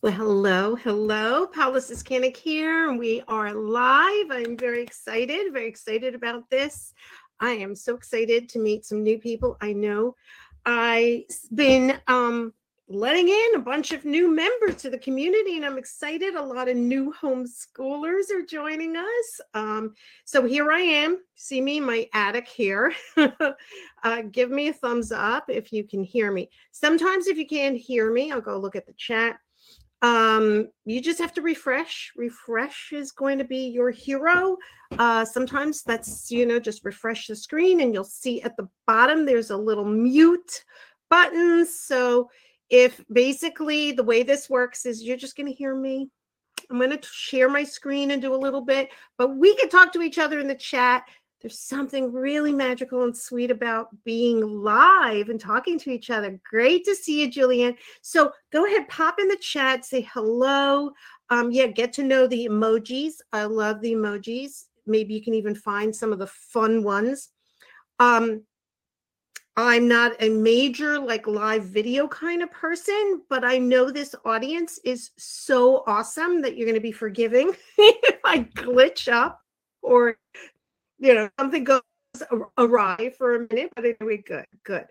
Well, hello, hello. Paula Siskanik here, and we are live. I'm very excited, very excited about this. I am so excited to meet some new people. I know I've been um, letting in a bunch of new members to the community, and I'm excited. A lot of new homeschoolers are joining us. Um, so here I am. See me in my attic here. uh, give me a thumbs up if you can hear me. Sometimes, if you can't hear me, I'll go look at the chat um you just have to refresh. Refresh is going to be your hero. Uh sometimes that's you know just refresh the screen and you'll see at the bottom there's a little mute button. So if basically the way this works is you're just going to hear me. I'm going to share my screen and do a little bit but we can talk to each other in the chat there's something really magical and sweet about being live and talking to each other. Great to see you, Julianne. So go ahead, pop in the chat, say hello. Um, yeah, get to know the emojis. I love the emojis. Maybe you can even find some of the fun ones. Um, I'm not a major like live video kind of person, but I know this audience is so awesome that you're going to be forgiving if I glitch up or you know, something goes awry for a minute, but anyway, good, good.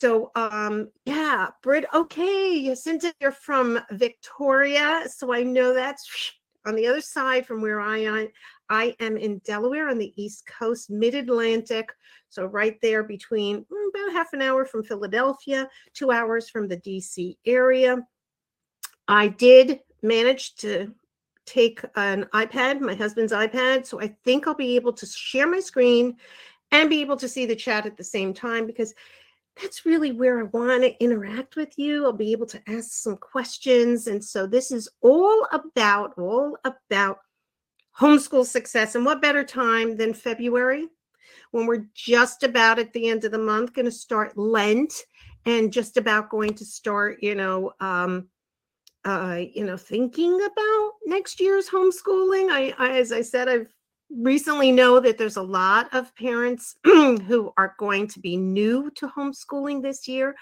So, um, yeah, Brit, okay, Jacinta, you're from Victoria, so I know that's on the other side from where I am. I am in Delaware on the East Coast, Mid Atlantic. So, right there between mm, about half an hour from Philadelphia, two hours from the DC area. I did manage to take an iPad, my husband's iPad. So I think I'll be able to share my screen and be able to see the chat at the same time because that's really where I want to interact with you. I'll be able to ask some questions. And so this is all about, all about homeschool success. And what better time than February when we're just about at the end of the month going to start Lent and just about going to start, you know, um, uh, you know, thinking about next year's homeschooling. I, I, as I said, I've recently know that there's a lot of parents who are going to be new to homeschooling this year.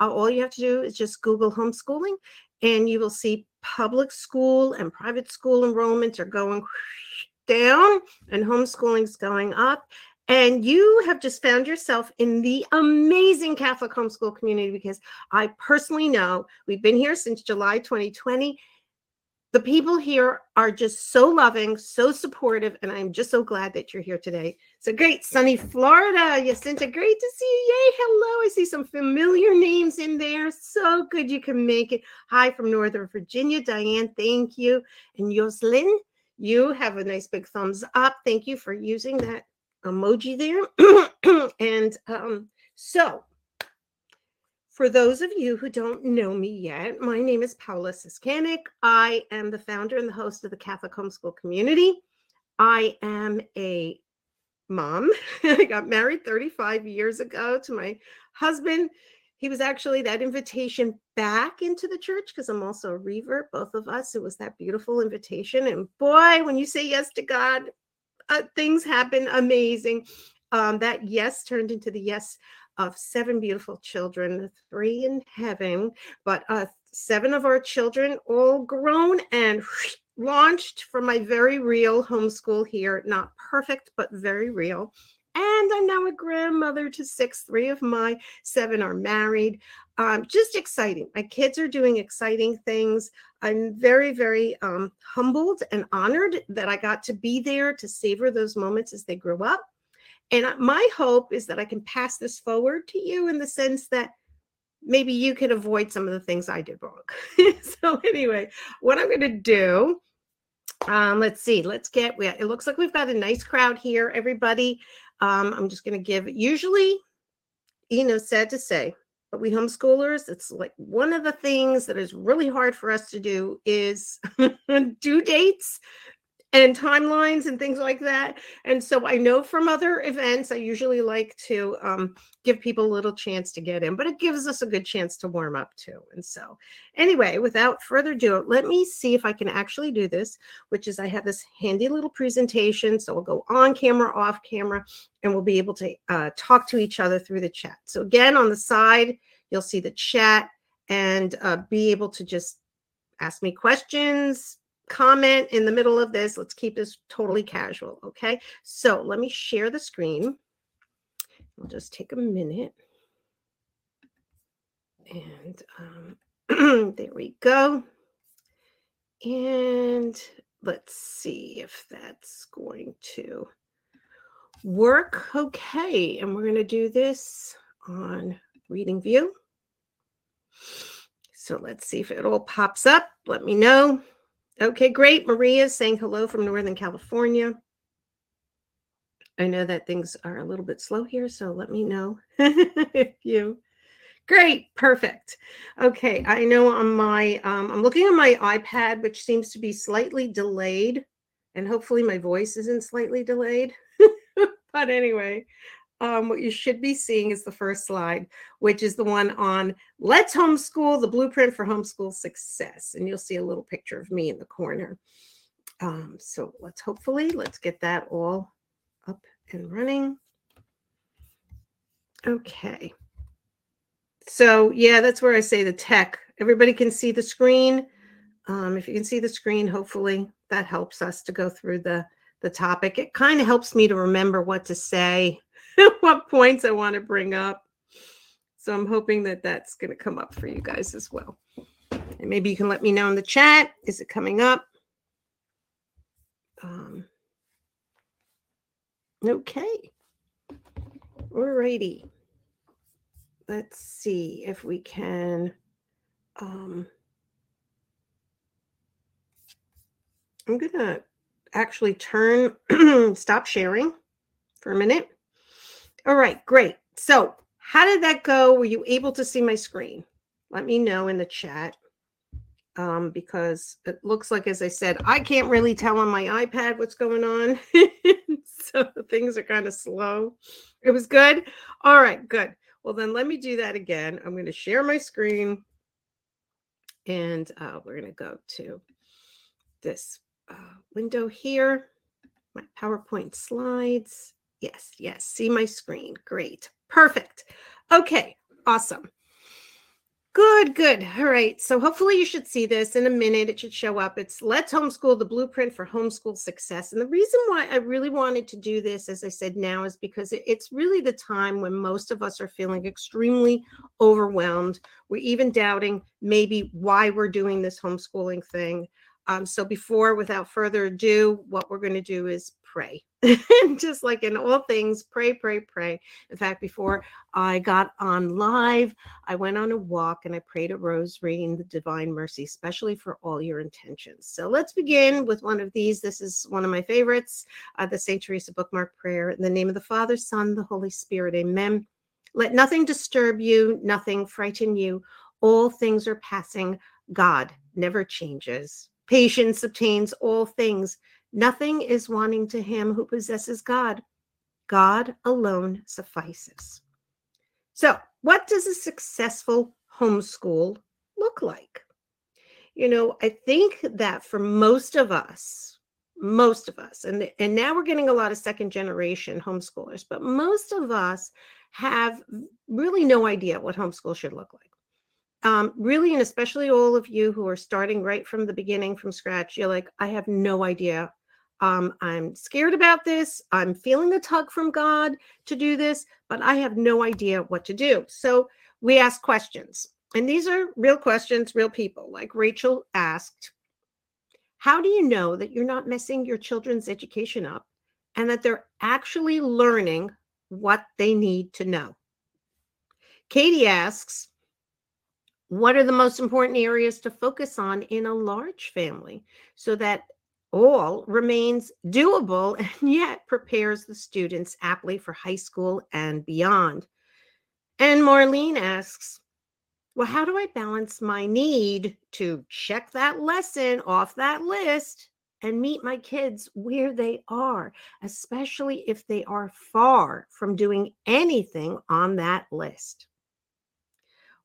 Uh, all you have to do is just Google homeschooling, and you will see public school and private school enrollments are going down, and homeschooling's going up. And you have just found yourself in the amazing Catholic homeschool community because I personally know we've been here since July 2020. The people here are just so loving, so supportive, and I'm just so glad that you're here today. So great, sunny Florida. Jacinta, great to see you. Yay, hello. I see some familiar names in there. So good you can make it. Hi from Northern Virginia. Diane, thank you. And Yoslin, you have a nice big thumbs up. Thank you for using that emoji there. and um, so, for those of you who don't know me yet, my name is Paula Siskanik. I am the founder and the host of the Catholic Homeschool Community. I am a mom. I got married 35 years ago to my husband. He was actually that invitation back into the church because I'm also a revert, both of us. It was that beautiful invitation. And boy, when you say yes to God, uh, things happen amazing. Um, that yes turned into the yes of seven beautiful children, three in heaven, but uh, seven of our children all grown and launched from my very real homeschool here. Not perfect, but very real. And I'm now a grandmother to six. Three of my seven are married. Um, just exciting. My kids are doing exciting things. I'm very, very um, humbled and honored that I got to be there to savor those moments as they grew up. And my hope is that I can pass this forward to you in the sense that maybe you can avoid some of the things I did wrong. so, anyway, what I'm going to do, um, let's see, let's get, it looks like we've got a nice crowd here, everybody. Um, I'm just going to give, usually, you know, sad to say, but we homeschoolers, it's like one of the things that is really hard for us to do is due dates and timelines and things like that. And so I know from other events, I usually like to um, give people a little chance to get in, but it gives us a good chance to warm up too. And so, anyway, without further ado, let me see if I can actually do this, which is I have this handy little presentation. So we'll go on camera, off camera, and we'll be able to uh, talk to each other through the chat. So, again, on the side, you'll see the chat and uh, be able to just ask me questions, comment in the middle of this. Let's keep this totally casual. Okay. So let me share the screen. I'll just take a minute. And um, there we go. And let's see if that's going to work. Okay. And we're going to do this on reading view. So let's see if it all pops up. Let me know. Okay, great. Maria saying hello from Northern California. I know that things are a little bit slow here, so let me know if you. Great, perfect. Okay, I know on my, um, I'm looking on my iPad, which seems to be slightly delayed, and hopefully my voice isn't slightly delayed. but anyway, um, what you should be seeing is the first slide, which is the one on Let's Homeschool, the blueprint for homeschool success. And you'll see a little picture of me in the corner. Um, so let's hopefully, let's get that all up and running. Okay. So yeah, that's where I say the tech. Everybody can see the screen. Um, if you can see the screen, hopefully that helps us to go through the, the topic. It kind of helps me to remember what to say what points I want to bring up. So I'm hoping that that's going to come up for you guys as well. And maybe you can let me know in the chat. Is it coming up? Um, okay. Alrighty. Let's see if we can. Um, I'm going to actually turn, stop sharing for a minute. All right, great. So, how did that go? Were you able to see my screen? Let me know in the chat um, because it looks like, as I said, I can't really tell on my iPad what's going on. so things are kind of slow. It was good. All right, good. Well, then let me do that again. I'm going to share my screen and uh, we're going to go to this uh, window here, my PowerPoint slides. Yes, yes. See my screen. Great. Perfect. Okay, awesome. Good, good. All right. So hopefully you should see this in a minute. It should show up. It's Let's Homeschool, the blueprint for homeschool success. And the reason why I really wanted to do this, as I said now, is because it's really the time when most of us are feeling extremely overwhelmed. We're even doubting maybe why we're doing this homeschooling thing. Um, so before, without further ado, what we're going to do is pray. Just like in all things, pray, pray, pray. In fact, before I got on live, I went on a walk and I prayed a rosary in the Divine Mercy, especially for all your intentions. So let's begin with one of these. This is one of my favorites, uh, the St. Teresa bookmark prayer. In the name of the Father, Son, the Holy Spirit, amen. Let nothing disturb you, nothing frighten you. All things are passing. God never changes. Patience obtains all things. Nothing is wanting to him who possesses God. God alone suffices. So, what does a successful homeschool look like? You know, I think that for most of us, most of us, and, and now we're getting a lot of second generation homeschoolers, but most of us have really no idea what homeschool should look like. Um, really, and especially all of you who are starting right from the beginning from scratch, you're like, I have no idea um, I'm scared about this. I'm feeling a tug from God to do this, but I have no idea what to do. So we ask questions. And these are real questions, real people. Like Rachel asked, How do you know that you're not messing your children's education up and that they're actually learning what they need to know? Katie asks, What are the most important areas to focus on in a large family so that all remains doable and yet prepares the students aptly for high school and beyond. And Marlene asks, well, how do I balance my need to check that lesson off that list and meet my kids where they are, especially if they are far from doing anything on that list?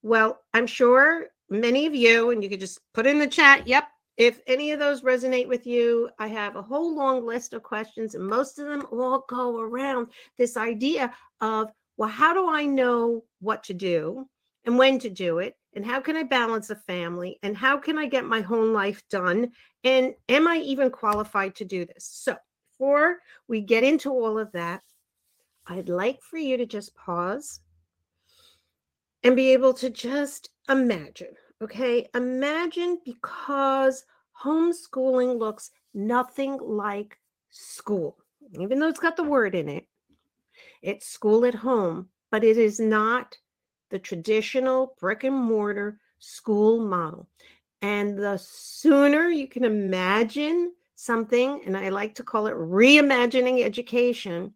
Well, I'm sure many of you, and you could just put in the chat, yep, if any of those resonate with you, I have a whole long list of questions, and most of them all go around this idea of, well, how do I know what to do and when to do it and how can I balance a family and how can I get my home life done? And am I even qualified to do this? So, before we get into all of that, I'd like for you to just pause and be able to just imagine. Okay. Imagine because homeschooling looks nothing like school, even though it's got the word in it. It's school at home, but it is not the traditional brick and mortar school model. And the sooner you can imagine something, and I like to call it reimagining education,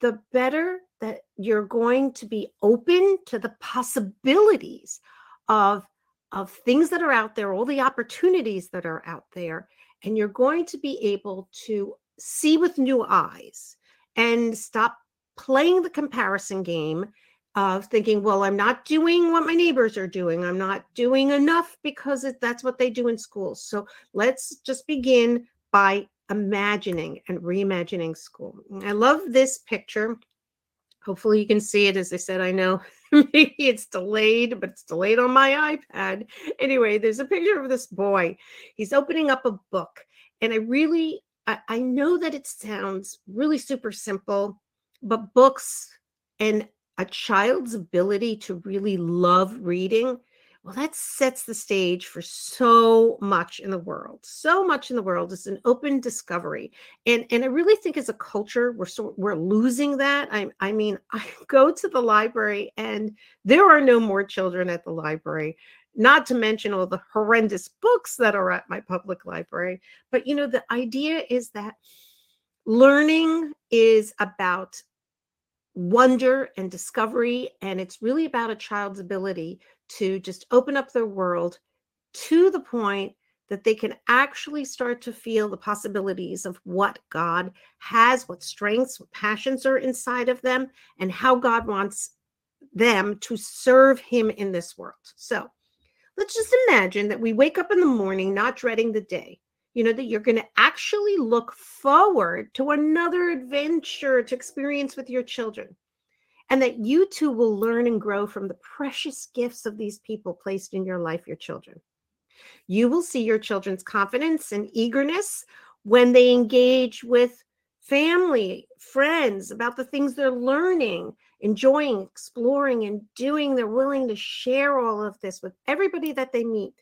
the better that you're going to be open to the possibilities of, of things that are out there, all the opportunities that are out there. And you're going to be able to see with new eyes and stop playing the comparison game of thinking, well, I'm not doing what my neighbors are doing. I'm not doing enough because it, that's what they do in schools. So let's just begin by imagining and reimagining school. I love this picture. Hopefully, you can see it. As I said, I know maybe it's delayed, but it's delayed on my iPad. Anyway, there's a picture of this boy. He's opening up a book. And I really, I, I know that it sounds really super simple, but books and a child's ability to really love reading well that sets the stage for so much in the world so much in the world is an open discovery and and i really think as a culture we're so we're losing that i i mean i go to the library and there are no more children at the library not to mention all the horrendous books that are at my public library but you know the idea is that learning is about wonder and discovery. And it's really about a child's ability to just open up their world to the point that they can actually start to feel the possibilities of what God has, what strengths, what passions are inside of them, and how God wants them to serve Him in this world. So let's just imagine that we wake up in the morning not dreading the day. You know, that you're going to actually look forward to another adventure to experience with your children and that you too will learn and grow from the precious gifts of these people placed in your life, your children. You will see your children's confidence and eagerness when they engage with family, friends about the things they're learning, enjoying, exploring, and doing. They're willing to share all of this with everybody that they meet.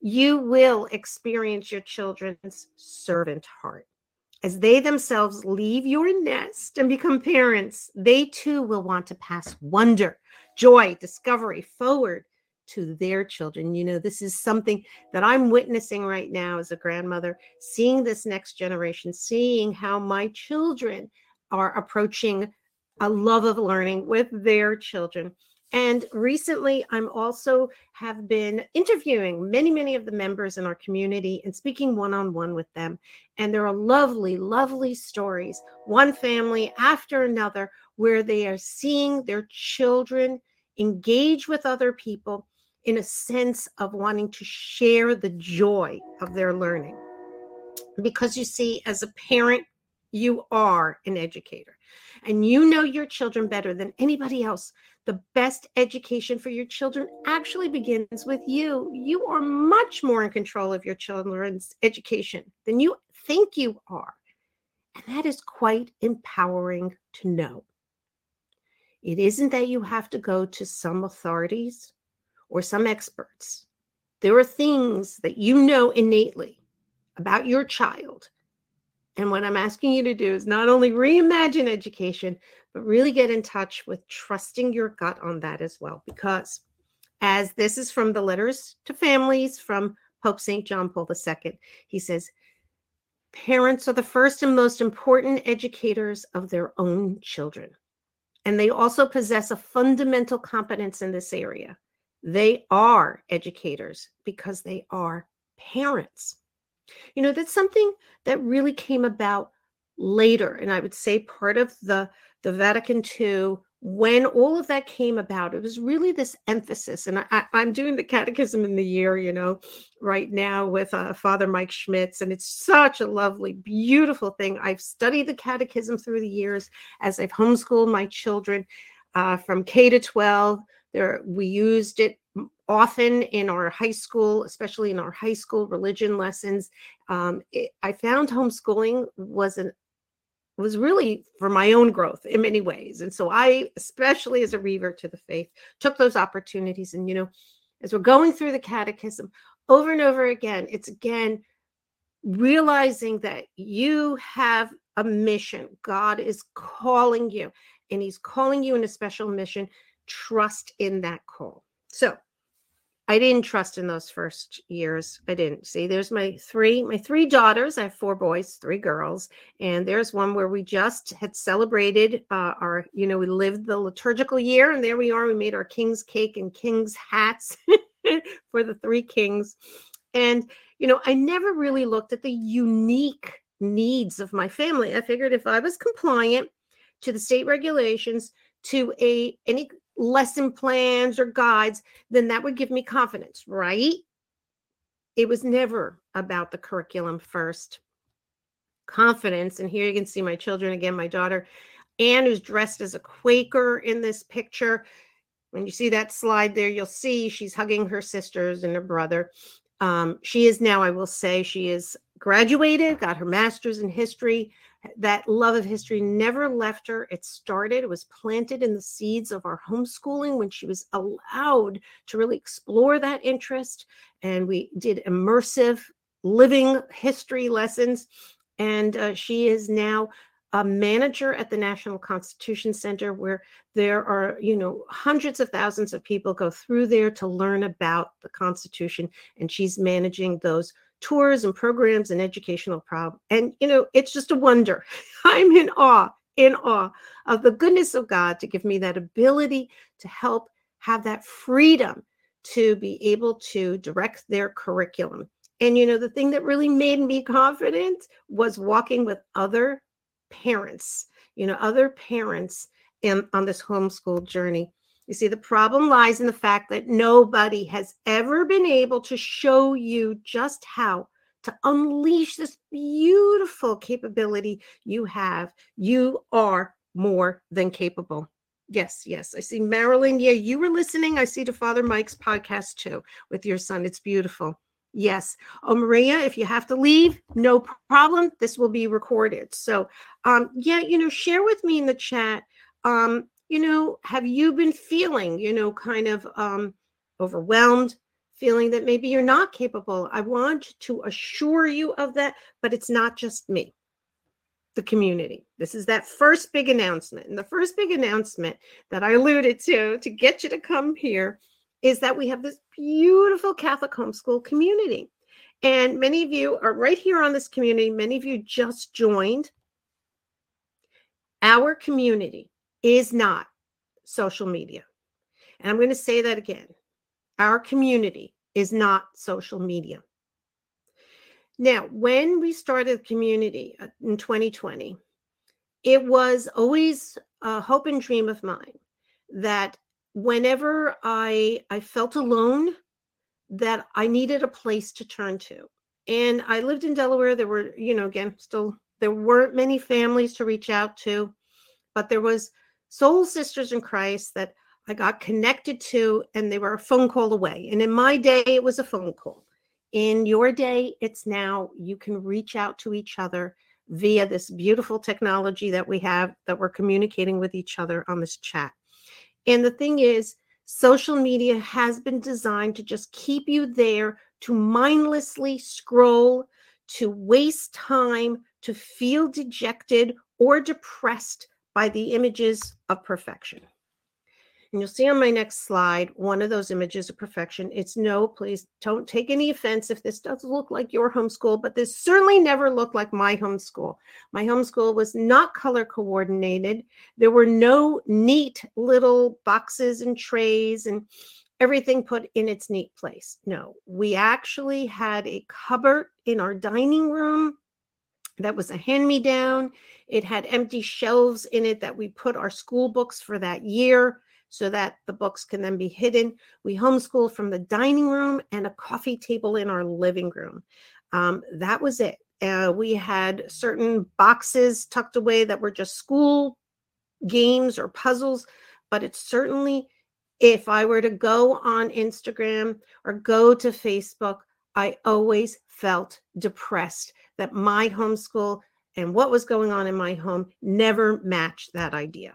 You will experience your children's servant heart. As they themselves leave your nest and become parents, they too will want to pass wonder, joy, discovery forward to their children. You know, this is something that I'm witnessing right now as a grandmother, seeing this next generation, seeing how my children are approaching a love of learning with their children. And recently, I'm also have been interviewing many, many of the members in our community and speaking one on one with them. And there are lovely, lovely stories, one family after another, where they are seeing their children engage with other people in a sense of wanting to share the joy of their learning. Because you see, as a parent, you are an educator and you know your children better than anybody else the best education for your children actually begins with you. You are much more in control of your children's education than you think you are. And that is quite empowering to know. It isn't that you have to go to some authorities or some experts. There are things that you know innately about your child. And what I'm asking you to do is not only reimagine education, but really get in touch with trusting your gut on that as well. Because as this is from the letters to families from Pope St. John Paul II, he says, Parents are the first and most important educators of their own children. And they also possess a fundamental competence in this area. They are educators because they are parents. You know, that's something that really came about later. And I would say part of the the Vatican II, when all of that came about, it was really this emphasis. And I, am doing the Catechism in the Year, you know, right now with uh, Father Mike Schmitz, and it's such a lovely, beautiful thing. I've studied the Catechism through the years as I've homeschooled my children uh, from K to 12. There, we used it often in our high school, especially in our high school religion lessons. Um, it, I found homeschooling was an was really for my own growth in many ways. And so I, especially as a revert to the faith, took those opportunities. And, you know, as we're going through the catechism over and over again, it's again realizing that you have a mission. God is calling you, and He's calling you in a special mission. Trust in that call. So I didn't trust in those first years. I didn't see. There's my three, my three daughters. I have four boys, three girls, and there's one where we just had celebrated uh, our, you know, we lived the liturgical year, and there we are. We made our king's cake and king's hats for the three kings, and you know, I never really looked at the unique needs of my family. I figured if I was compliant to the state regulations, to a any lesson plans or guides, then that would give me confidence, right? It was never about the curriculum first. Confidence, and here you can see my children again, my daughter Anne, who's dressed as a Quaker in this picture. When you see that slide there, you'll see she's hugging her sisters and her brother. Um, she is now, I will say, she is graduated, got her master's in history, that love of history never left her. It started, it was planted in the seeds of our homeschooling when she was allowed to really explore that interest. And we did immersive living history lessons. And uh, she is now a manager at the National Constitution Center, where there are, you know, hundreds of thousands of people go through there to learn about the Constitution. And she's managing those tours and programs and educational prob and you know it's just a wonder. I'm in awe in awe of the goodness of god to give me that ability to help have that freedom to be able to direct their curriculum. And you know the thing that really made me confident was walking with other parents you know other parents in on this homeschool journey you see, the problem lies in the fact that nobody has ever been able to show you just how to unleash this beautiful capability you have. You are more than capable. Yes, yes. I see Marilyn. Yeah, you were listening. I see to Father Mike's podcast too with your son. It's beautiful. Yes. Oh, Maria, if you have to leave, no problem. This will be recorded. So, um, yeah, you know, share with me in the chat um you know, have you been feeling, you know, kind of um, overwhelmed, feeling that maybe you're not capable? I want to assure you of that, but it's not just me, the community. This is that first big announcement. And the first big announcement that I alluded to to get you to come here is that we have this beautiful Catholic homeschool community. And many of you are right here on this community. Many of you just joined. Our community is not social media. And I'm going to say that again. Our community is not social media. Now, when we started the community uh, in 2020, it was always a hope and dream of mine that whenever I I felt alone, that I needed a place to turn to. And I lived in Delaware. There were, you know, again, still there weren't many families to reach out to, but there was soul sisters in Christ that I got connected to, and they were a phone call away. And in my day, it was a phone call. In your day, it's now you can reach out to each other via this beautiful technology that we have that we're communicating with each other on this chat. And the thing is, social media has been designed to just keep you there to mindlessly scroll, to waste time, to feel dejected or depressed by the images of perfection. And you'll see on my next slide one of those images of perfection. It's no, please don't take any offense if this does look like your homeschool, but this certainly never looked like my homeschool. My homeschool was not color coordinated. There were no neat little boxes and trays and everything put in its neat place. No, we actually had a cupboard in our dining room that was a hand me down. It had empty shelves in it that we put our school books for that year so that the books can then be hidden. We homeschooled from the dining room and a coffee table in our living room. Um, that was it. Uh, we had certain boxes tucked away that were just school games or puzzles, but it certainly If I were to go on Instagram or go to Facebook, I always felt depressed that my homeschool and what was going on in my home never matched that idea.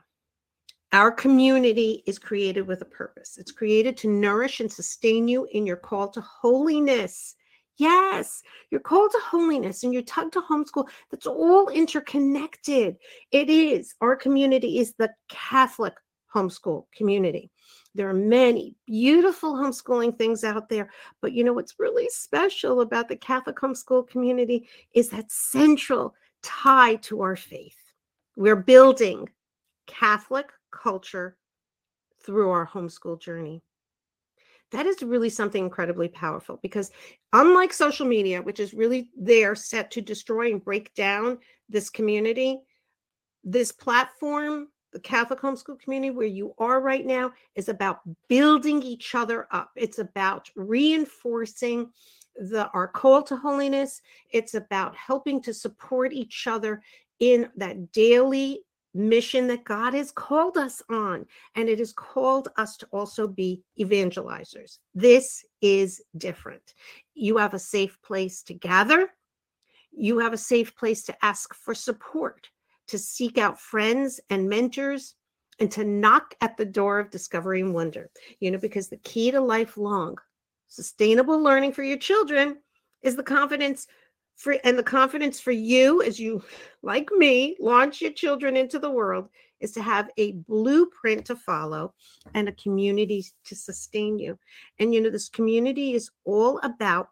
Our community is created with a purpose. It's created to nourish and sustain you in your call to holiness. Yes, your call to holiness and your tug to homeschool, that's all interconnected. It is. Our community is the Catholic homeschool community. There are many beautiful homeschooling things out there, but you know what's really special about the Catholic homeschool community is that central tie to our faith. We're building Catholic culture through our homeschool journey. That is really something incredibly powerful because, unlike social media, which is really there set to destroy and break down this community, this platform, the Catholic homeschool community, where you are right now, is about building each other up. It's about reinforcing the our call to holiness. It's about helping to support each other in that daily mission that God has called us on. And it has called us to also be evangelizers. This is different. You have a safe place to gather, you have a safe place to ask for support, to seek out friends and mentors. And to knock at the door of discovery and wonder, you know, because the key to lifelong sustainable learning for your children is the confidence for and the confidence for you as you like me launch your children into the world is to have a blueprint to follow and a community to sustain you and you know this community is all about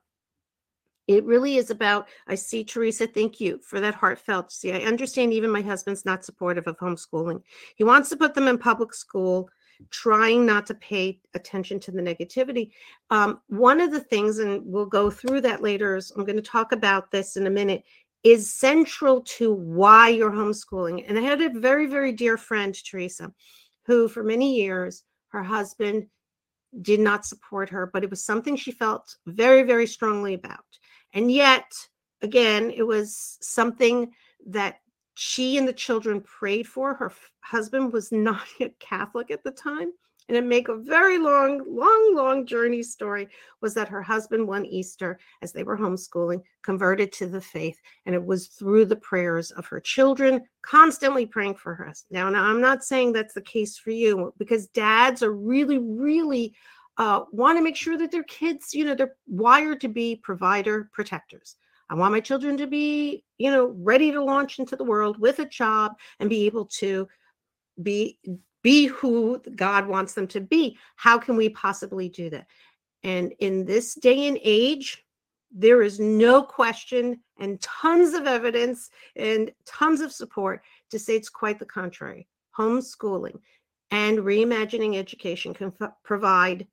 it really is about i see teresa thank you for that heartfelt see i understand even my husband's not supportive of homeschooling he wants to put them in public school trying not to pay attention to the negativity. Um, one of the things, and we'll go through that later, is I'm going to talk about this in a minute, is central to why you're homeschooling. And I had a very, very dear friend, Teresa, who for many years, her husband did not support her, but it was something she felt very, very strongly about. And yet, again, it was something that she and the children prayed for. Her f- husband was not a Catholic at the time. And to make a very long, long, long journey story was that her husband one Easter, as they were homeschooling, converted to the faith. And it was through the prayers of her children, constantly praying for her. Now, now I'm not saying that's the case for you because dads are really, really uh, want to make sure that their kids, you know, they're wired to be provider protectors. I want my children to be, you know, ready to launch into the world with a job and be able to be be who God wants them to be. How can we possibly do that? And in this day and age, there is no question and tons of evidence and tons of support to say it's quite the contrary. Homeschooling and reimagining education can f- provide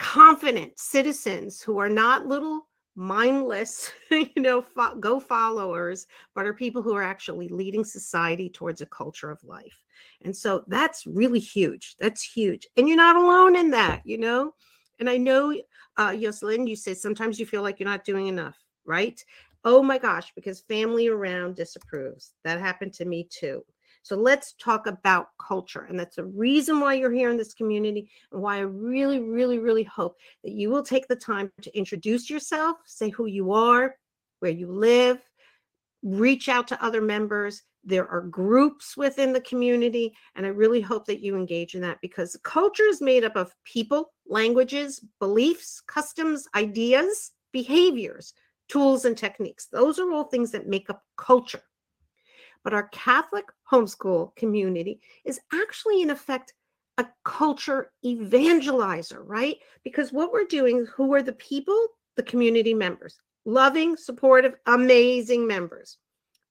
confident citizens who are not little mindless, you know, fo- go followers, but are people who are actually leading society towards a culture of life. And so that's really huge. That's huge. And you're not alone in that, you know? And I know, uh, Yoselin, you say sometimes you feel like you're not doing enough, right? Oh my gosh, because family around disapproves. That happened to me too. So let's talk about culture. And that's a reason why you're here in this community and why I really, really, really hope that you will take the time to introduce yourself, say who you are, where you live, reach out to other members. There are groups within the community, and I really hope that you engage in that because culture is made up of people, languages, beliefs, customs, ideas, behaviors, tools, and techniques. Those are all things that make up culture. But our Catholic homeschool community is actually, in effect, a culture evangelizer, right? Because what we're doing, who are the people? The community members, loving, supportive, amazing members.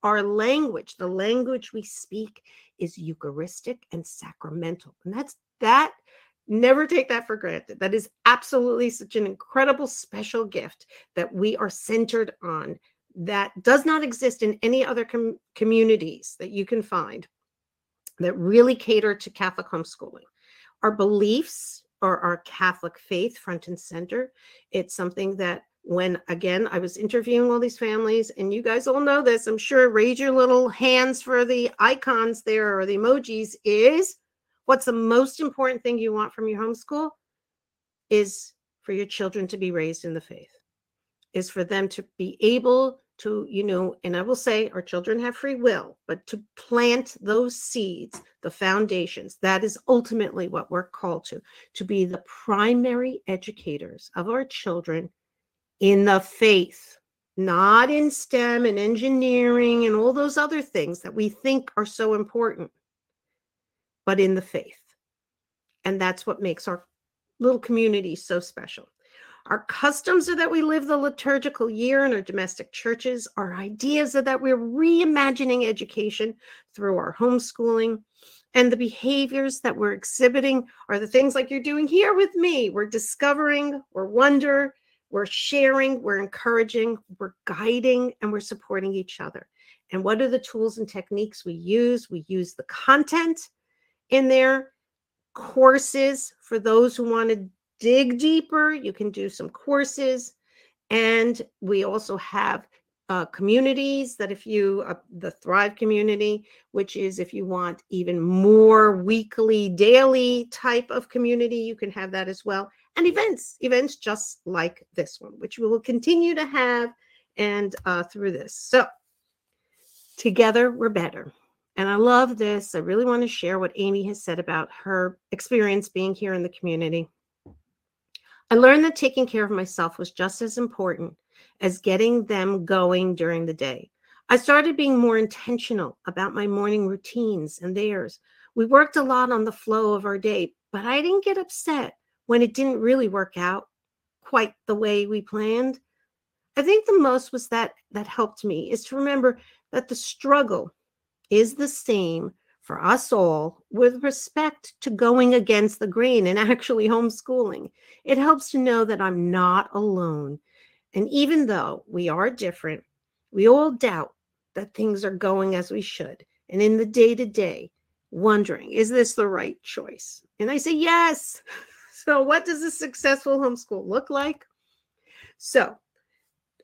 Our language, the language we speak, is Eucharistic and sacramental. And that's that. Never take that for granted. That is absolutely such an incredible special gift that we are centered on that does not exist in any other com- communities that you can find that really cater to Catholic homeschooling. Our beliefs are our Catholic faith front and center. It's something that when again I was interviewing all these families, and you guys all know this, I'm sure, raise your little hands for the icons there or the emojis, is What's the most important thing you want from your homeschool? Is for your children to be raised in the faith, is for them to be able to, you know, and I will say our children have free will, but to plant those seeds, the foundations, that is ultimately what we're called to, to be the primary educators of our children in the faith, not in STEM and engineering and all those other things that we think are so important, but in the faith. And that's what makes our little community so special. Our customs are that we live the liturgical year in our domestic churches. Our ideas are that we're reimagining education through our homeschooling. And the behaviors that we're exhibiting are the things like you're doing here with me. We're discovering, we're wonder, we're sharing, we're encouraging, we're guiding, and we're supporting each other. And what are the tools and techniques we use? We use the content in there, courses for those who want to dig deeper, you can do some courses. And we also have uh, communities that if you, uh, the Thrive community, which is if you want even more weekly, daily type of community, you can have that as well. And events, events just like this one, which we will continue to have and uh, through this. So together we're better. And I love this. I really want to share what Amy has said about her experience being here in the community. I learned that taking care of myself was just as important as getting them going during the day. I started being more intentional about my morning routines and theirs. We worked a lot on the flow of our day, but I didn't get upset when it didn't really work out quite the way we planned. I think the most was that that helped me is to remember that the struggle is the same for us all with respect to going against the grain and actually homeschooling. It helps to know that I'm not alone. And even though we are different, we all doubt that things are going as we should. And in the day to day, wondering, is this the right choice? And I say, yes. So, what does a successful homeschool look like? So,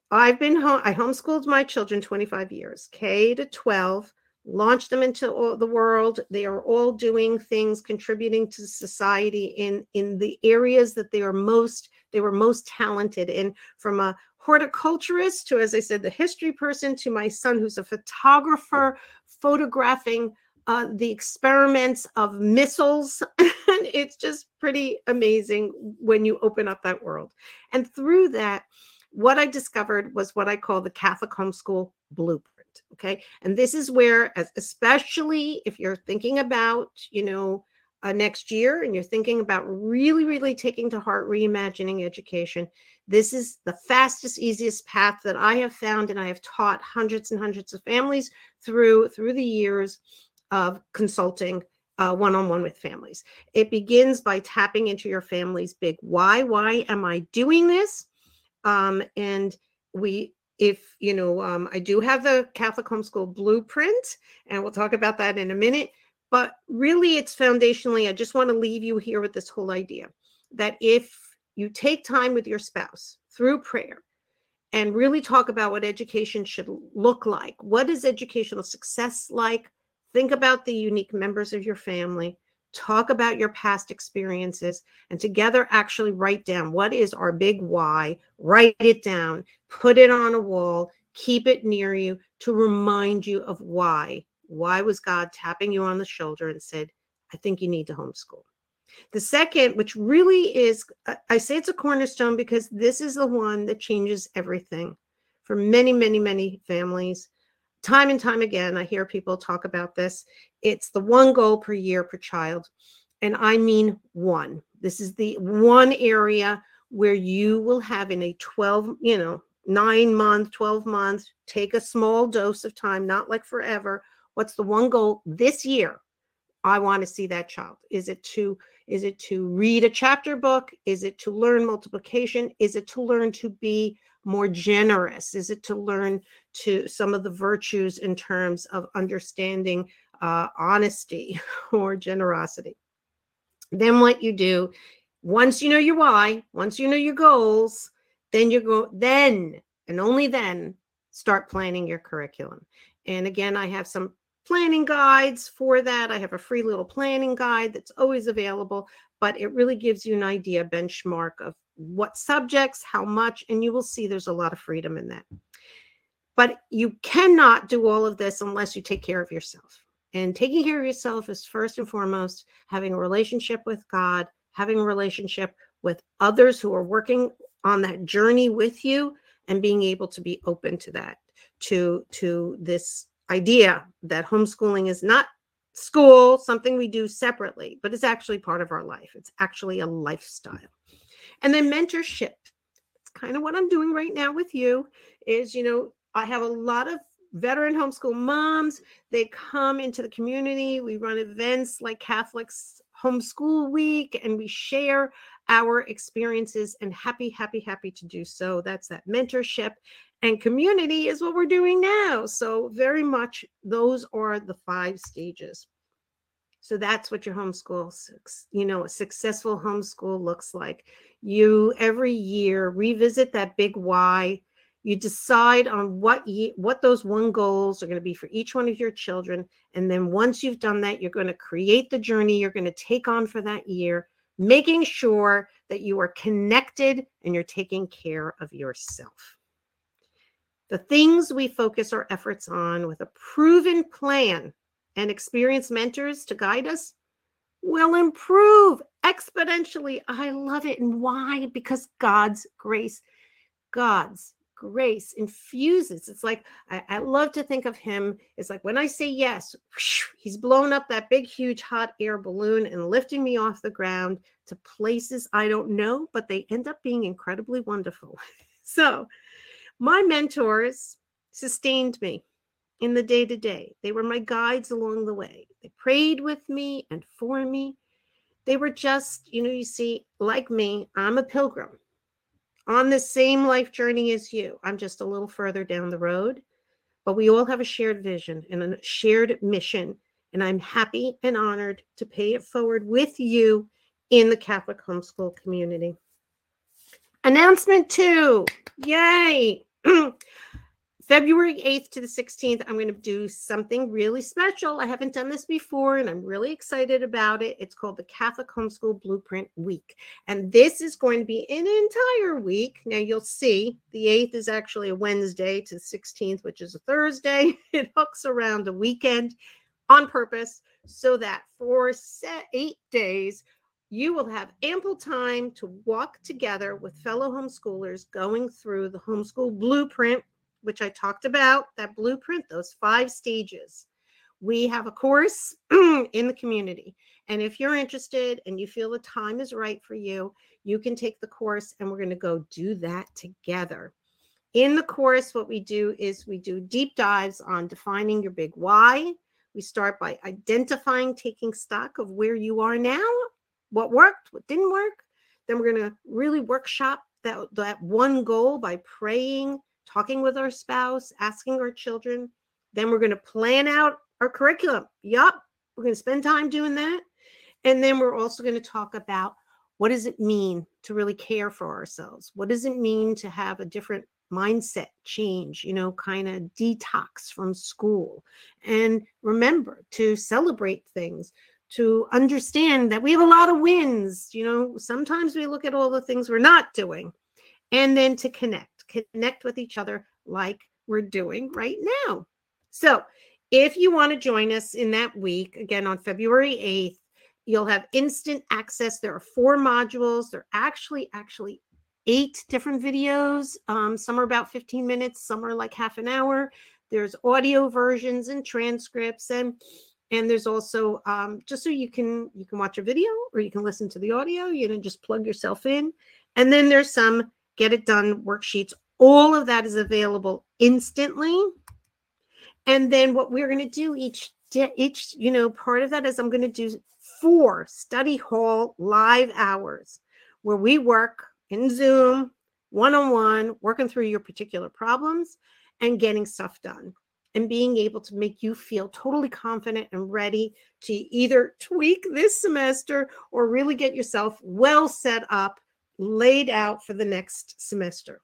I've been home, I homeschooled my children 25 years, K to 12 launch them into the world. They are all doing things contributing to society in in the areas that they are most they were most talented in from a horticulturist to as i said the history person to my son who's a photographer photographing uh, the experiments of missiles. And it's just pretty amazing when you open up that world. And through that what i discovered was what i call the catholic homeschool blueprint Okay. And this is where, especially if you're thinking about, you know, uh, next year and you're thinking about really, really taking to heart reimagining education, this is the fastest, easiest path that I have found. And I have taught hundreds and hundreds of families through through the years of consulting uh, one-on-one with families. It begins by tapping into your family's big why. Why am I doing this? Um, and we if you know um, i do have the catholic homeschool blueprint and we'll talk about that in a minute but really it's foundationally i just want to leave you here with this whole idea that if you take time with your spouse through prayer and really talk about what education should look like what is educational success like think about the unique members of your family talk about your past experiences, and together actually write down what is our big why, write it down, put it on a wall, keep it near you to remind you of why. Why was God tapping you on the shoulder and said, I think you need to homeschool? The second, which really is, I say it's a cornerstone because this is the one that changes everything for many, many, many families time and time again, I hear people talk about this. It's the one goal per year per child. And I mean one. This is the one area where you will have in a 12, you know, nine month, 12 month, take a small dose of time, not like forever. What's the one goal this year? I want to see that child. Is it to is it to read a chapter book? Is it to learn multiplication? Is it to learn to be more generous? Is it to learn to some of the virtues in terms of understanding uh, honesty or generosity? Then what you do, once you know your why, once you know your goals, then you go, then and only then start planning your curriculum. And again, I have some planning guides for that. I have a free little planning guide that's always available, but it really gives you an idea, benchmark of what subjects, how much, and you will see there's a lot of freedom in that. But you cannot do all of this unless you take care of yourself. And taking care of yourself is first and foremost having a relationship with God, having a relationship with others who are working on that journey with you and being able to be open to that to to this idea that homeschooling is not school something we do separately but it's actually part of our life. It's actually a lifestyle. And then mentorship. It's kind of what i'm doing right now with you is you know i have a lot of veteran homeschool moms. They come into the community. We run events like catholics homeschool week and we share our experiences and happy happy happy to do so. That's that mentorship and community is what we're doing now. So very much those are the five stages. So that's what your homeschool you know a successful homeschool looks like. You every year revisit that big why. You decide on what ye- what those one goals are going to be for each one of your children and then once you've done that you're going to create the journey you're going to take on for that year making sure that you are connected and you're taking care of yourself the things we focus our efforts on with a proven plan and experienced mentors to guide us will improve exponentially. I love it. And why? Because God's grace, God's grace infuses. It's like, I, I love to think of him. It's like when I say yes, whoosh, he's blown up that big, huge hot air balloon and lifting me off the ground to places I don't know, but they end up being incredibly wonderful. So, my mentors sustained me in the day to day. They were my guides along the way. They prayed with me and for me. They were just, you know, you see, like me, I'm a pilgrim on the same life journey as you. I'm just a little further down the road, but we all have a shared vision and a shared mission. And I'm happy and honored to pay it forward with you in the Catholic homeschool community. Announcement two. Yay. February 8th to the 16th, I'm going to do something really special. I haven't done this before and I'm really excited about it. It's called the Catholic Homeschool Blueprint Week. And this is going to be an entire week. Now you'll see the 8th is actually a Wednesday to the 16th, which is a Thursday. It hooks around a weekend on purpose so that for set eight days, you will have ample time to walk together with fellow homeschoolers going through the homeschool blueprint which I talked about, that blueprint, those five stages. We have a course in the community. And if you're interested and you feel the time is right for you, you can take the course and we're going to go do that together. In the course, what we do is we do deep dives on defining your big why. We start by identifying, taking stock of where you are now, what worked, what didn't work. Then we're going to really workshop that, that one goal by praying talking with our spouse, asking our children. Then we're going to plan out our curriculum. Yup, we're going to spend time doing that. And then we're also going to talk about what does it mean to really care for ourselves? What does it mean to have a different mindset change, you know, kind of detox from school? And remember to celebrate things, to understand that we have a lot of wins. You know, sometimes we look at all the things we're not doing, and then to connect connect with each other like we're doing right now. So, if you want to join us in that week, again on February 8th, you'll have instant access. There are four modules. There are actually, actually eight different videos. Um, some are about 15 minutes, some are like half an hour. There's audio versions and transcripts and and there's also um, just so you can you can watch a video or you can listen to the audio you know just plug yourself in and then there's some get it done worksheets all of that is available instantly. And then what we're going to do each each, you know, part of that is I'm going to do four study hall live hours where we work in Zoom, one on one, working through your particular problems and getting stuff done and being able to make you feel totally confident and ready to either tweak this semester or really get yourself well set up, laid out for the next semester.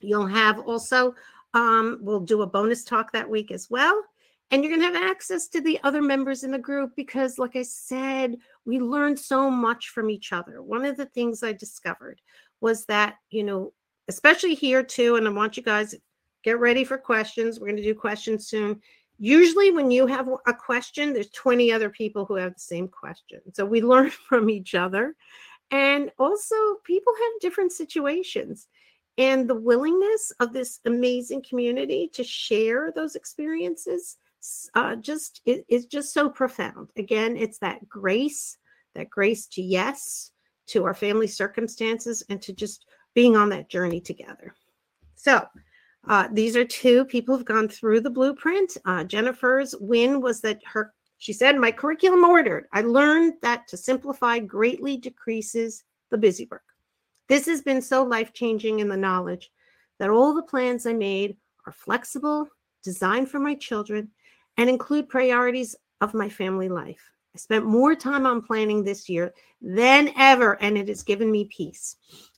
You'll have also, um, we'll do a bonus talk that week as well. and you're going to have access to the other members in the group because like i said we learn so much from each other one of the things i discovered was that you know especially here too and i want you guys get ready for questions we're going to do questions soon usually when you have a question there's 20 other people who have the same question so we learn from each other and also people have different situations and the willingness of this amazing community to share those experiences uh, just it, just so profound. Again it's that grace that grace to yes to our family circumstances and to just being on that journey together. So uh, these are two people who've gone through the blueprint. Uh, jennifer's win was that her she said my curriculum ordered i learned that to simplify greatly decreases the busy work this has been so life changing in the knowledge that all the plans I made are flexible, designed for my children, and include priorities of my family life. I spent more time on planning this year than ever, and it has given me peace.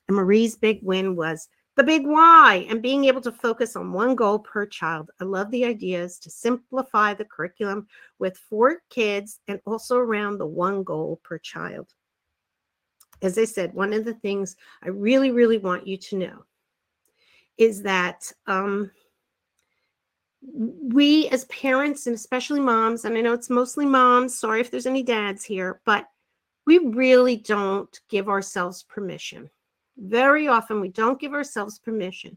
And Marie's big win was the big why and being able to focus on one goal per child. I love the ideas to simplify the curriculum with four kids and also around the one goal per child as I said, one of the things I really, really want you to know is that um, we as parents and especially moms, and I know it's mostly moms, sorry if there's any dads here, but we really don't give ourselves permission. Very often, we don't give ourselves permission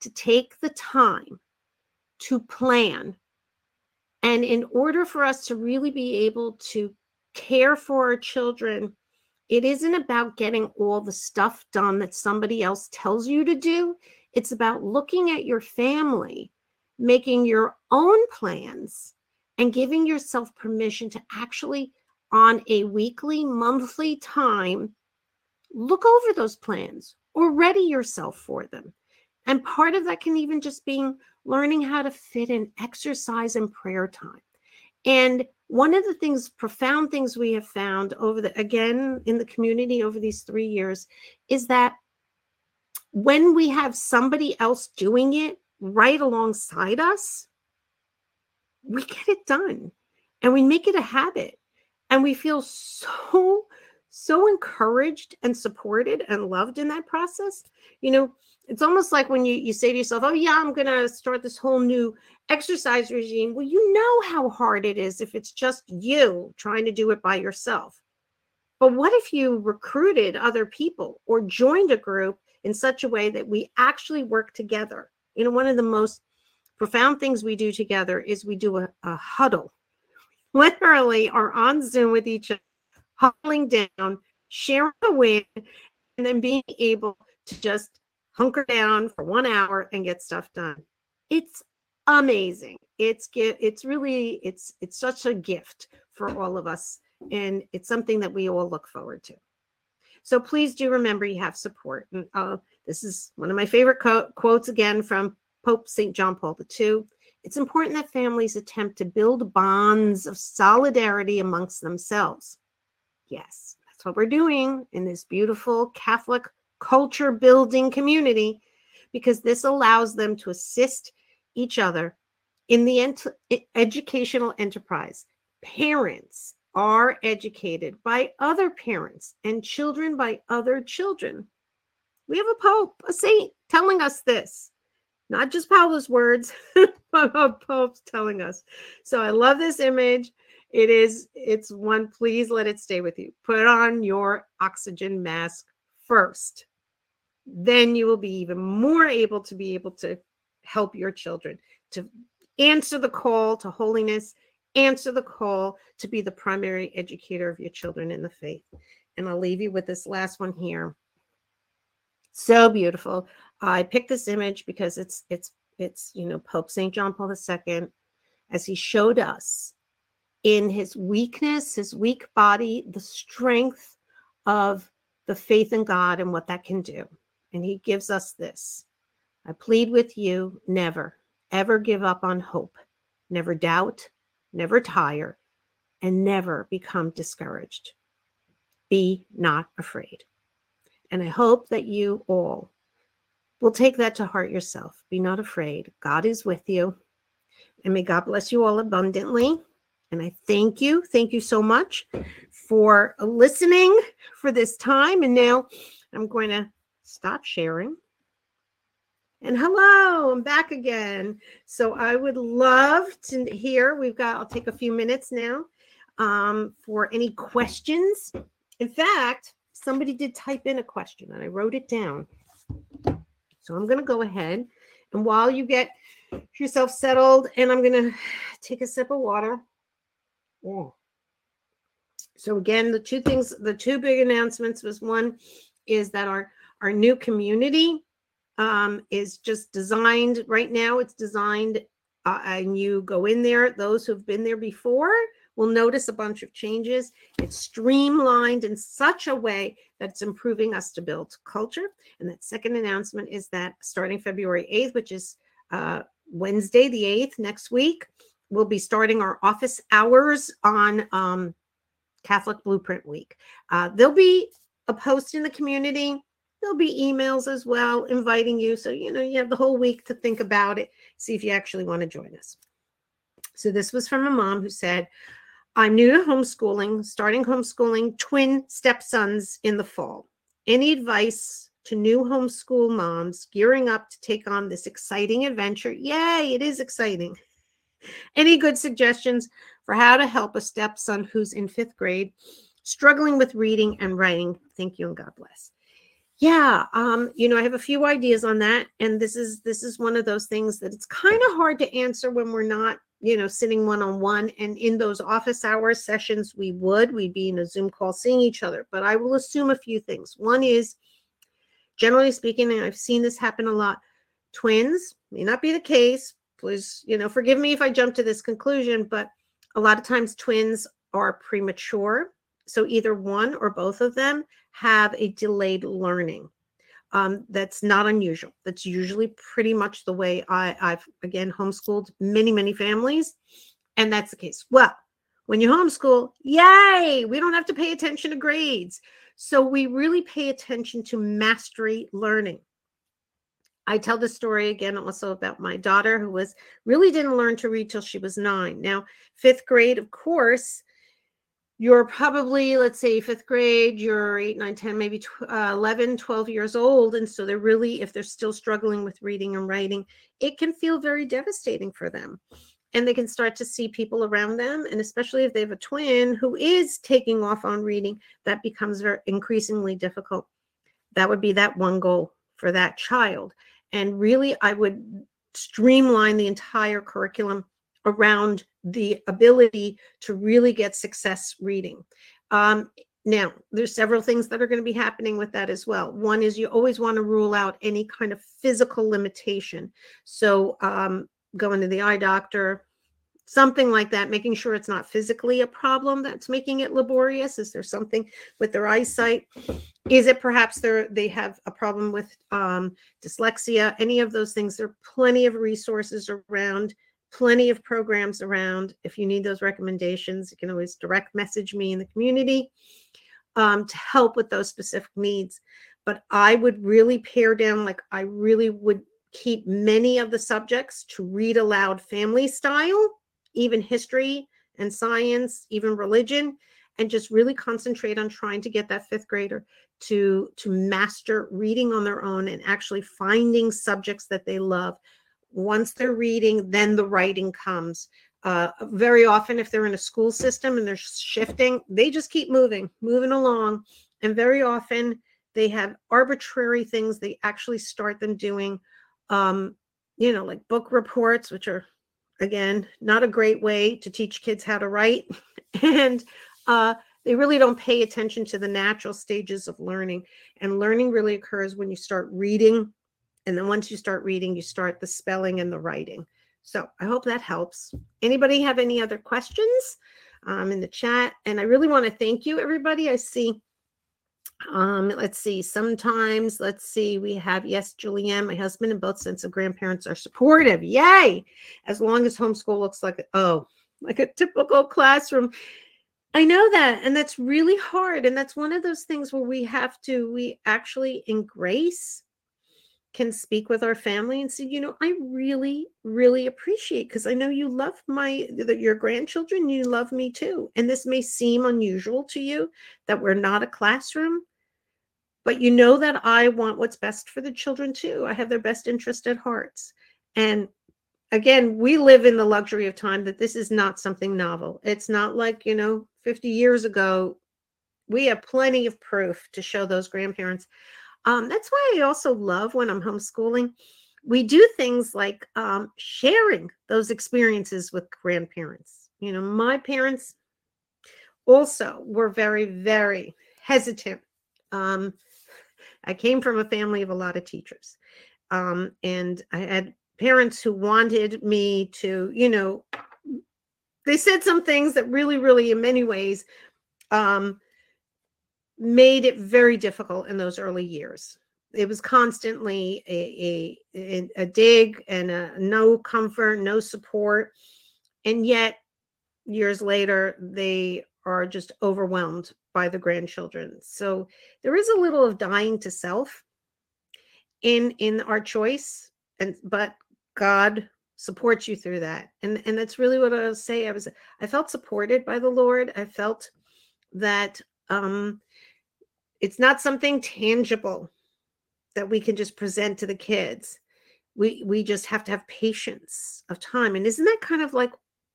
to take the time to plan. And in order for us to really be able to care for our children it isn't about getting all the stuff done that somebody else tells you to do. It's about looking at your family, making your own plans, and giving yourself permission to actually, on a weekly, monthly time, look over those plans or ready yourself for them. And part of that can even just being learning how to fit in exercise and prayer time. And one of the things profound things we have found over the again in the community over these 3 years is that when we have somebody else doing it right alongside us we get it done and we make it a habit and we feel so so encouraged and supported and loved in that process you know it's almost like when you, you say to yourself, oh, yeah, I'm going to start this whole new exercise regime. Well, you know how hard it is if it's just you trying to do it by yourself. But what if you recruited other people or joined a group in such a way that we actually work together? You know, one of the most profound things we do together is we do a, a huddle, literally are on Zoom with each other, huddling down, sharing a win, and then being able to just hunker down for one hour and get stuff done. It's amazing. It's it's really it's it's such a gift for all of us, and it's something that we all look forward to. So please do remember you have support. And uh, this is one of my favorite co- quotes again from Pope St. John Paul II. It's important that families attempt to build bonds of solidarity amongst themselves. Yes, that's what we're doing in this beautiful Catholic culture building community because this allows them to assist each other in the ent- educational enterprise. Parents are educated by other parents and children by other children. We have a pope, a saint telling us this, not just Paula's words, but a pope's telling us. So I love this image. It is, it's one, please let it stay with you. Put on your oxygen mask first then you will be even more able to be able to help your children to answer the call to holiness, answer the call to be the primary educator of your children in the faith. And I'll leave you with this last one here. So beautiful. I picked this image because it's it's it's you know Pope St. John Paul II as he showed us in his weakness, his weak body, the strength of the faith in God and what that can do. And he gives us this I plead with you never, ever give up on hope, never doubt, never tire, and never become discouraged. Be not afraid. And I hope that you all will take that to heart yourself. Be not afraid. God is with you. And may God bless you all abundantly. And I thank you. Thank you so much for listening for this time. And now I'm going to stop sharing. And hello, I'm back again. So I would love to hear. We've got, I'll take a few minutes now um, for any questions. In fact, somebody did type in a question and I wrote it down. So I'm going to go ahead and while you get yourself settled, and I'm going to take a sip of water. Oh. So again, the two things, the two big announcements was one is that our our new community um, is just designed right now. It's designed, uh, and you go in there. Those who've been there before will notice a bunch of changes. It's streamlined in such a way that it's improving us to build culture. And that second announcement is that starting February 8th, which is uh, Wednesday, the 8th, next week, we'll be starting our office hours on um, Catholic Blueprint Week. Uh, there'll be a post in the community. There'll be emails as well inviting you. So, you know, you have the whole week to think about it, see if you actually want to join us. So, this was from a mom who said, I'm new to homeschooling, starting homeschooling twin stepsons in the fall. Any advice to new homeschool moms gearing up to take on this exciting adventure? Yay, it is exciting. Any good suggestions for how to help a stepson who's in fifth grade struggling with reading and writing? Thank you and God bless. Yeah, um, you know, I have a few ideas on that, and this is this is one of those things that it's kind of hard to answer when we're not you know, sitting one on one. And in those office hours sessions, we would, we'd be in a Zoom call seeing each other. But I will assume a few things. One is, generally speaking, and I've seen this happen a lot, twins may not be the case. Please, you know, forgive me if I jump to this conclusion, but a lot of times twins are premature. So either one or both of them have a delayed learning um, that's not unusual. That's usually pretty much the way I, I've again homeschooled many, many families, and that's the case. Well, when you homeschool, yay, we don't have to pay attention to grades. So we really pay attention to mastery learning. I tell the story again also about my daughter who was really didn't learn to read till she was nine. Now, fifth grade, of course, you're probably let's say fifth grade you're 8 9 10 maybe tw- uh, 11 12 years old. And so they're really if they're still struggling with reading and writing it can feel very devastating for them. And they can start to see people around them. And especially if they have a twin who is taking off on reading that becomes very increasingly difficult. That would be that one goal for that child and really i would streamline the entire curriculum around the ability to really get success reading. Um, now, there's several things that are going to be happening with that as well. One is you always want to rule out any kind of physical limitation. So, um, going to the eye doctor, something like that, making sure it's not physically a problem that's making it laborious. Is there something with their eyesight? Is it perhaps they they have a problem with um, dyslexia? Any of those things? There are plenty of resources around plenty of programs around. If you need those recommendations, you can always direct message me in the community um, to help with those specific needs. But I would really pare down, like, I really would keep many of the subjects to read aloud family style, even history and science, even religion, and just really concentrate on trying to get that fifth grader to to master reading on their own and actually finding subjects that they love once they're reading, then the writing comes. Uh, very often, if they're in a school system and they're shifting, they just keep moving, moving along. And very often, they have arbitrary things they actually start them doing, um, you know, like book reports, which are, again, not a great way to teach kids how to write. and uh, they really don't pay attention to the natural stages of learning. And learning really occurs when you start reading and then once you start reading, you start the spelling and the writing. So I hope that helps. Anybody have any other questions um, in the chat? And I really want to thank you, everybody. I see. Um, let's see. Sometimes, let's see. We have yes, Julianne, my husband, and both sets of grandparents are supportive. Yay! As long as homeschool looks like oh, like a typical classroom. I know that, and that's really hard. And that's one of those things where we have to we actually embrace can speak with our family and say, you know, I really, really appreciate because I know you love my your grandchildren, you love me too. And this may seem unusual to you that we're not a classroom, but you know that I want what's best for the children too. I have their best interest at hearts. And again, we live in the luxury of time that this is not something novel. It's not like, you know, 50 years ago, we have plenty of proof to show those grandparents um, that's why I also love when I'm homeschooling. We do things like um, sharing those experiences with grandparents. You know, my parents also were very, very hesitant. Um, I came from a family of a lot of teachers. Um, and I had parents who wanted me to, you know, they said some things that really, really, in many ways, um, made it very difficult in those early years. It was constantly a, a, a dig and a no comfort, no support. And yet, years later, they are just overwhelmed by the grandchildren. So there is a little of dying to self in in our choice and but God supports you through that. And and that's really what I was say. I was I felt supported by the Lord. I felt that um it's not something tangible that we can just present to the kids we we just have to have patience of time and isn't that kind of like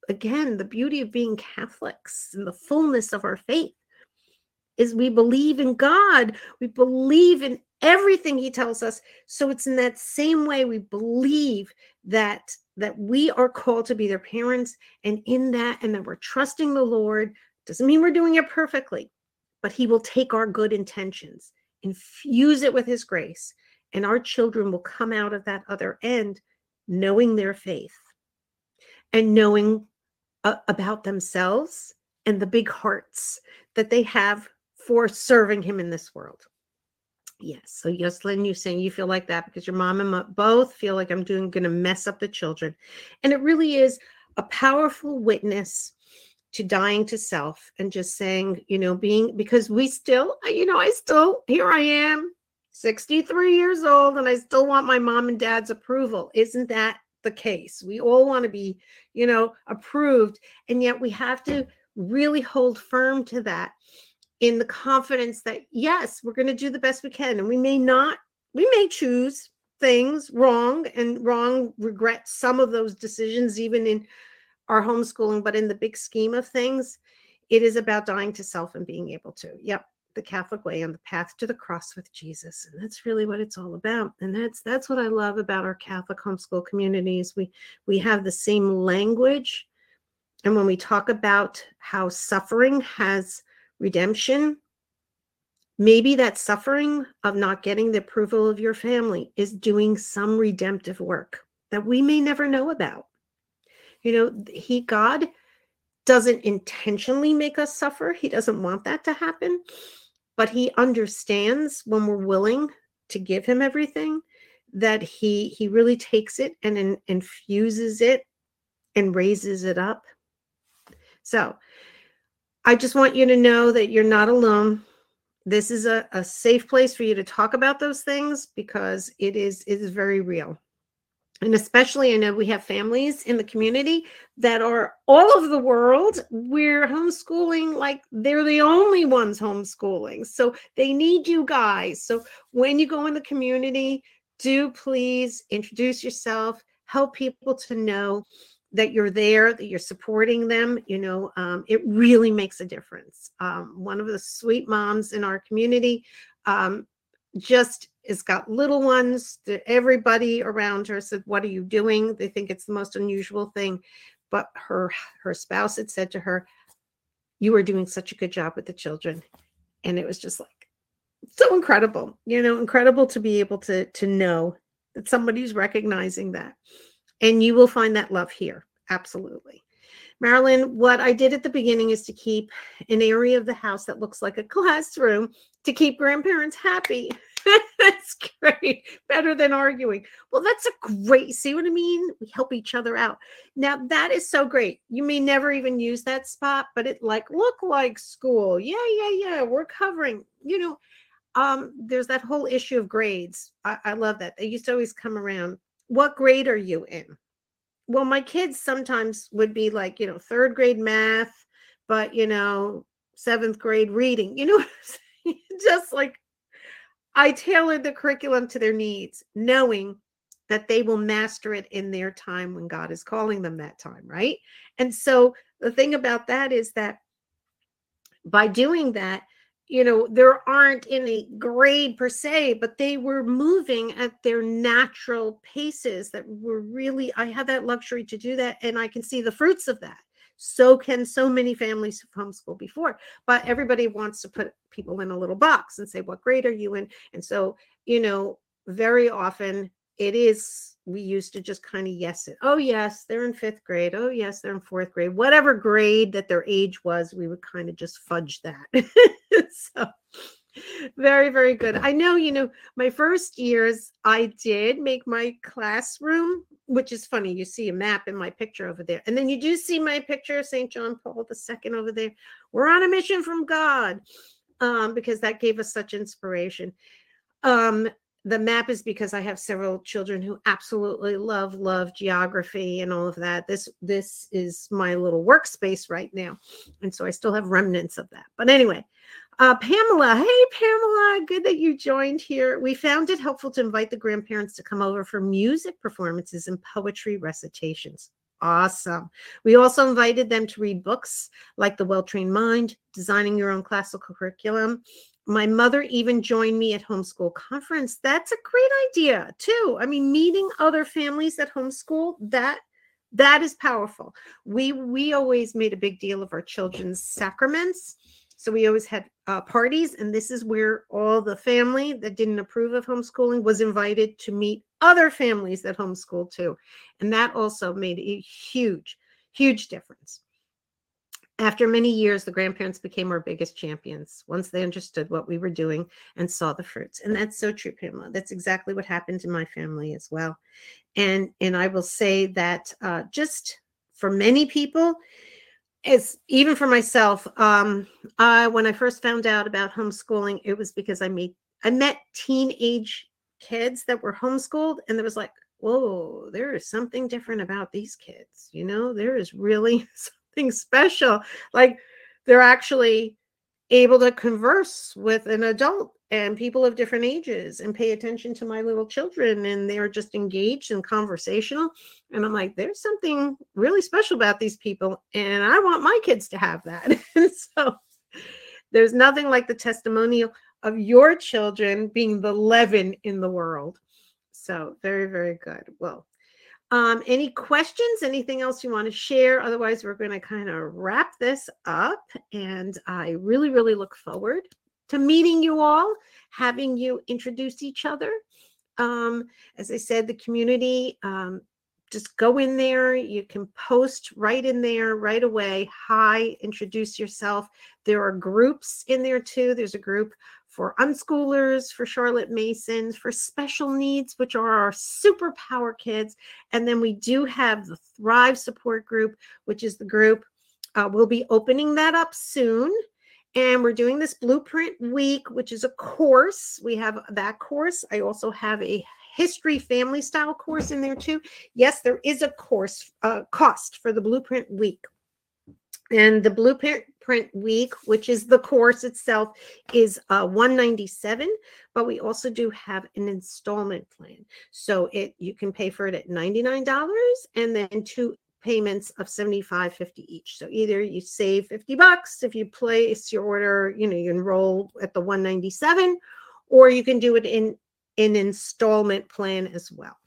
again the beauty of being catholics and the fullness of our faith is we believe in god. We believe in everything he tells us. So it's in that same way we believe that that we are called to be their parents and in that and that we're trusting the lord. Doesn't mean we're doing it perfectly but he will take our good intentions, infuse it with his grace, and our children will come out of that other end knowing their faith and knowing uh, about themselves and the big hearts that they have for serving him in this world. Yes. So Yoslin, you saying you feel like that because your mom and both feel like I'm doing going to mess up the children. And it really is a powerful witness to dying to self and just saying, you know, being because we still, you know, I still, here I am, 63 years old, and I still want my mom and dad's approval. Isn't that the case? We all want to be, you know, approved. And yet we have to really hold firm to that in the confidence that, yes, we're going to do the best we can. And we may not, we may choose things wrong and wrong regret some of those decisions, even in our homeschooling, but in the big scheme of things, it is about dying to self and being able to. Yep, the Catholic way on the path to the cross with Jesus. And that's really what it's all about. And that's that's what I love about our Catholic homeschool communities. We we have the same language. And when we talk about how suffering has redemption, maybe that suffering of not getting the approval of your family is doing some redemptive work that we may never know about. You know, he, God doesn't intentionally make us suffer. He doesn't want that to happen, but he understands when we're willing to give him everything that he he really takes it and in, infuses it and raises it up. So, I just want you to know that you're not alone. This is a, a safe place for you to talk about those things because it is it is very real and especially I know we have families in the community that are all over the world. We're homeschooling like they're the only ones homeschooling. So they need you guys. So when you go in the community, do please introduce yourself, help people to know that you're there, that you're supporting them. You know, um, it really makes a difference. Um, one of the sweet moms in our community um, just has got little ones everybody around her said what are you doing? They think it's the most unusual thing. But her her spouse had said to her you are doing such a good job with the children. And it was just like so incredible you know incredible to be able to to know that somebody's recognizing that. And you will find that love here absolutely. Marilyn, what I did at the beginning is to keep an area of the house that looks like a classroom to keep grandparents happy. that's great. Better than arguing. Well, that's a great, see what I mean? We help each other out. Now, that is so great. You may never even use that spot, but it like look like school. Yeah, yeah, yeah. We're covering, you know, um, there's that whole issue of grades. I, I love that. They used to always come around. What grade are you in? Well, my kids sometimes would be like, you know, third grade math, but you know, seventh grade reading. You know, just like I tailored the curriculum to their needs, knowing that they will master it in their time when God is calling them that time, right? And so the thing about that is that by doing that, you know, there aren't any grade per se, but they were moving at their natural paces that were really, I had that luxury to do that. And I can see the fruits of that. So can so many families who've homeschooled before. But everybody wants to put people in a little box and say, what grade are you in? And so, you know, very often it is we used to just kind of yes it oh yes they're in fifth grade oh yes they're in fourth grade whatever grade that their age was we would kind of just fudge that so very very good i know you know my first years i did make my classroom which is funny you see a map in my picture over there and then you do see my picture of st john paul ii over there we're on a mission from god um, because that gave us such inspiration um, the map is because I have several children who absolutely love love geography and all of that. This this is my little workspace right now, and so I still have remnants of that. But anyway, uh, Pamela, hey Pamela, good that you joined here. We found it helpful to invite the grandparents to come over for music performances and poetry recitations. Awesome. We also invited them to read books like The Well Trained Mind, Designing Your Own Classical Curriculum, my mother even joined me at homeschool conference that's a great idea too i mean meeting other families at homeschool that that is powerful we we always made a big deal of our children's sacraments so we always had uh, parties and this is where all the family that didn't approve of homeschooling was invited to meet other families that homeschool too and that also made a huge huge difference after many years, the grandparents became our biggest champions once they understood what we were doing and saw the fruits. And that's so true, Pamela. That's exactly what happened in my family as well. And and I will say that uh, just for many people, as even for myself, um, I when I first found out about homeschooling, it was because I I met teenage kids that were homeschooled, and there was like, whoa, there is something different about these kids. You know, there is really something special. Like they're actually able to converse with an adult and people of different ages and pay attention to my little children and they're just engaged and conversational. And i'm like there's something really special about these people and i want my kids to have that. And so there's nothing like the testimonial of your children being the leaven in the world. So very very good. Well um, any questions? Anything else you want to share? Otherwise, we're going to kind of wrap this up. And I really, really look forward to meeting you all, having you introduce each other. Um, as I said, the community, um, just go in there. You can post right in there right away. Hi, introduce yourself. There are groups in there too. There's a group for unschoolers, for Charlotte Masons, for special needs, which are our superpower kids. And then we do have the Thrive Support Group, which is the group. Uh, we'll be opening that up soon. And we're doing this Blueprint Week, which is a course. We have that course. I also have a history family style course in there too. Yes, there is a course uh, cost for the Blueprint Week. And the Blueprint print week, which is the course itself, is uh, 197. But we also do have an installment plan, so it you can pay for it at $99 and then two payments of 75 50 each. So either you save 50 bucks if you place your order you know you enroll at the 197 or you can do it in an installment plan as well.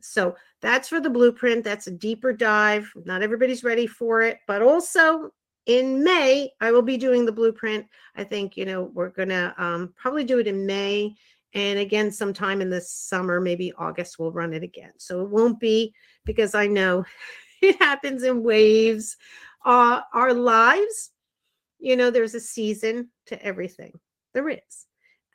So that's for the blueprint. That's a deeper dive. Not everybody's ready for it but also in May, I will be doing the blueprint. I think, you know, we're going to um, probably do it in May. And again, sometime in the summer, maybe August, we'll run it again. So it won't be because I know it happens in waves. Uh, our lives, you know, there's a season to everything. There is.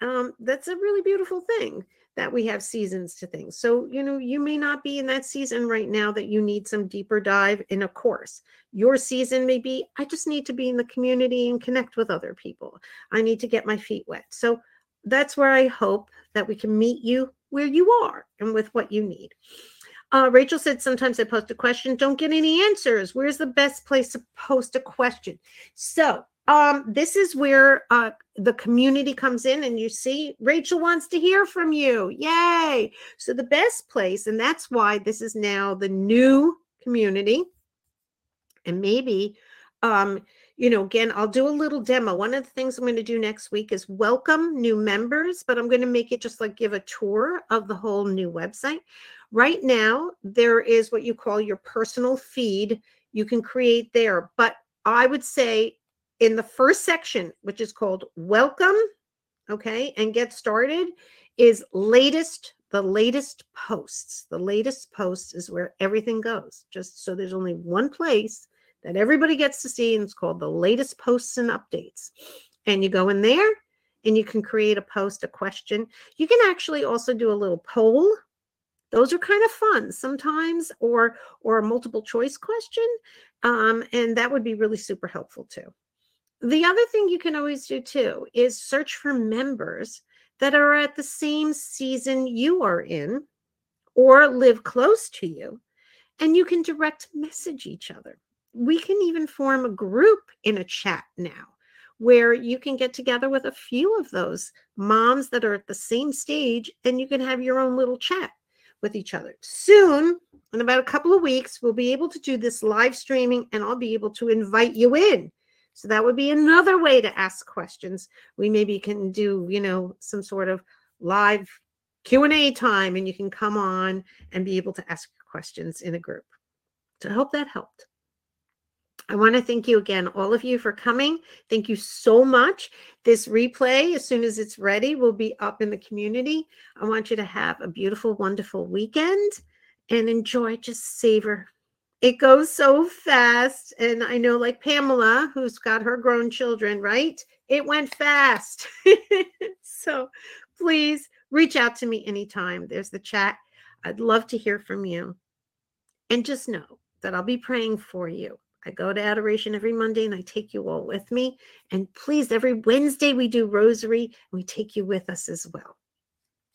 Um, that's a really beautiful thing that we have seasons to things. So, you know, you may not be in that season right now that you need some deeper dive in a course. Your season may be, I just need to be in the community and connect with other people. I need to get my feet wet. So, that's where I hope that we can meet you where you are and with what you need. Uh, Rachel said sometimes I post a question, don't get any answers. Where's the best place to post a question? So um, this is where uh, the community comes in, and you see Rachel wants to hear from you. Yay! So the best place, and that's why this is now the new community, and maybe um, you know, again, I'll do a little demo. One of the things I'm going to do next week is welcome new members, but I'm going to make it just like give a tour of the whole new website. Right now, there is what you call your personal feed. You can create there, but I would say in the first section, which is called welcome, okay, and get started, is latest, the latest posts. The latest posts is where everything goes, just so there's only one place that everybody gets to see, and it's called the latest posts and updates. And you go in there and you can create a post, a question. You can actually also do a little poll. Those are kind of fun sometimes, or or a multiple choice question, um, and that would be really super helpful too. The other thing you can always do too is search for members that are at the same season you are in, or live close to you, and you can direct message each other we can even form a group in a chat now where you can get together with a few of those moms that are at the same stage and you can have your own little chat with each other. Soon, in about a couple of weeks, we'll be able to do this live streaming and I'll be able to invite you in. So that would be another way to ask questions. We maybe can do, you know, some sort of live Q&A time and you can come on and be able to ask questions in a group. So I hope that helped. I want to thank you again, all of you, for coming. Thank you so much. This replay, as soon as it's ready, will be up in the community. I want you to have a beautiful, wonderful weekend and enjoy, just savor. It goes so fast. And I know, like Pamela, who's got her grown children, right? It went fast. so please reach out to me anytime. There's the chat. I'd love to hear from you. And just know that I'll be praying for you I go to adoration every Monday and I take you all with me. And please, every Wednesday we do rosary and we take you with us as well.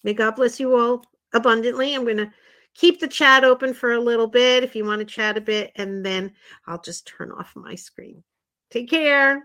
May God bless you all abundantly. I'm going to keep the chat open for a little bit if you want to chat a bit, and then I'll just turn off my screen. Take care.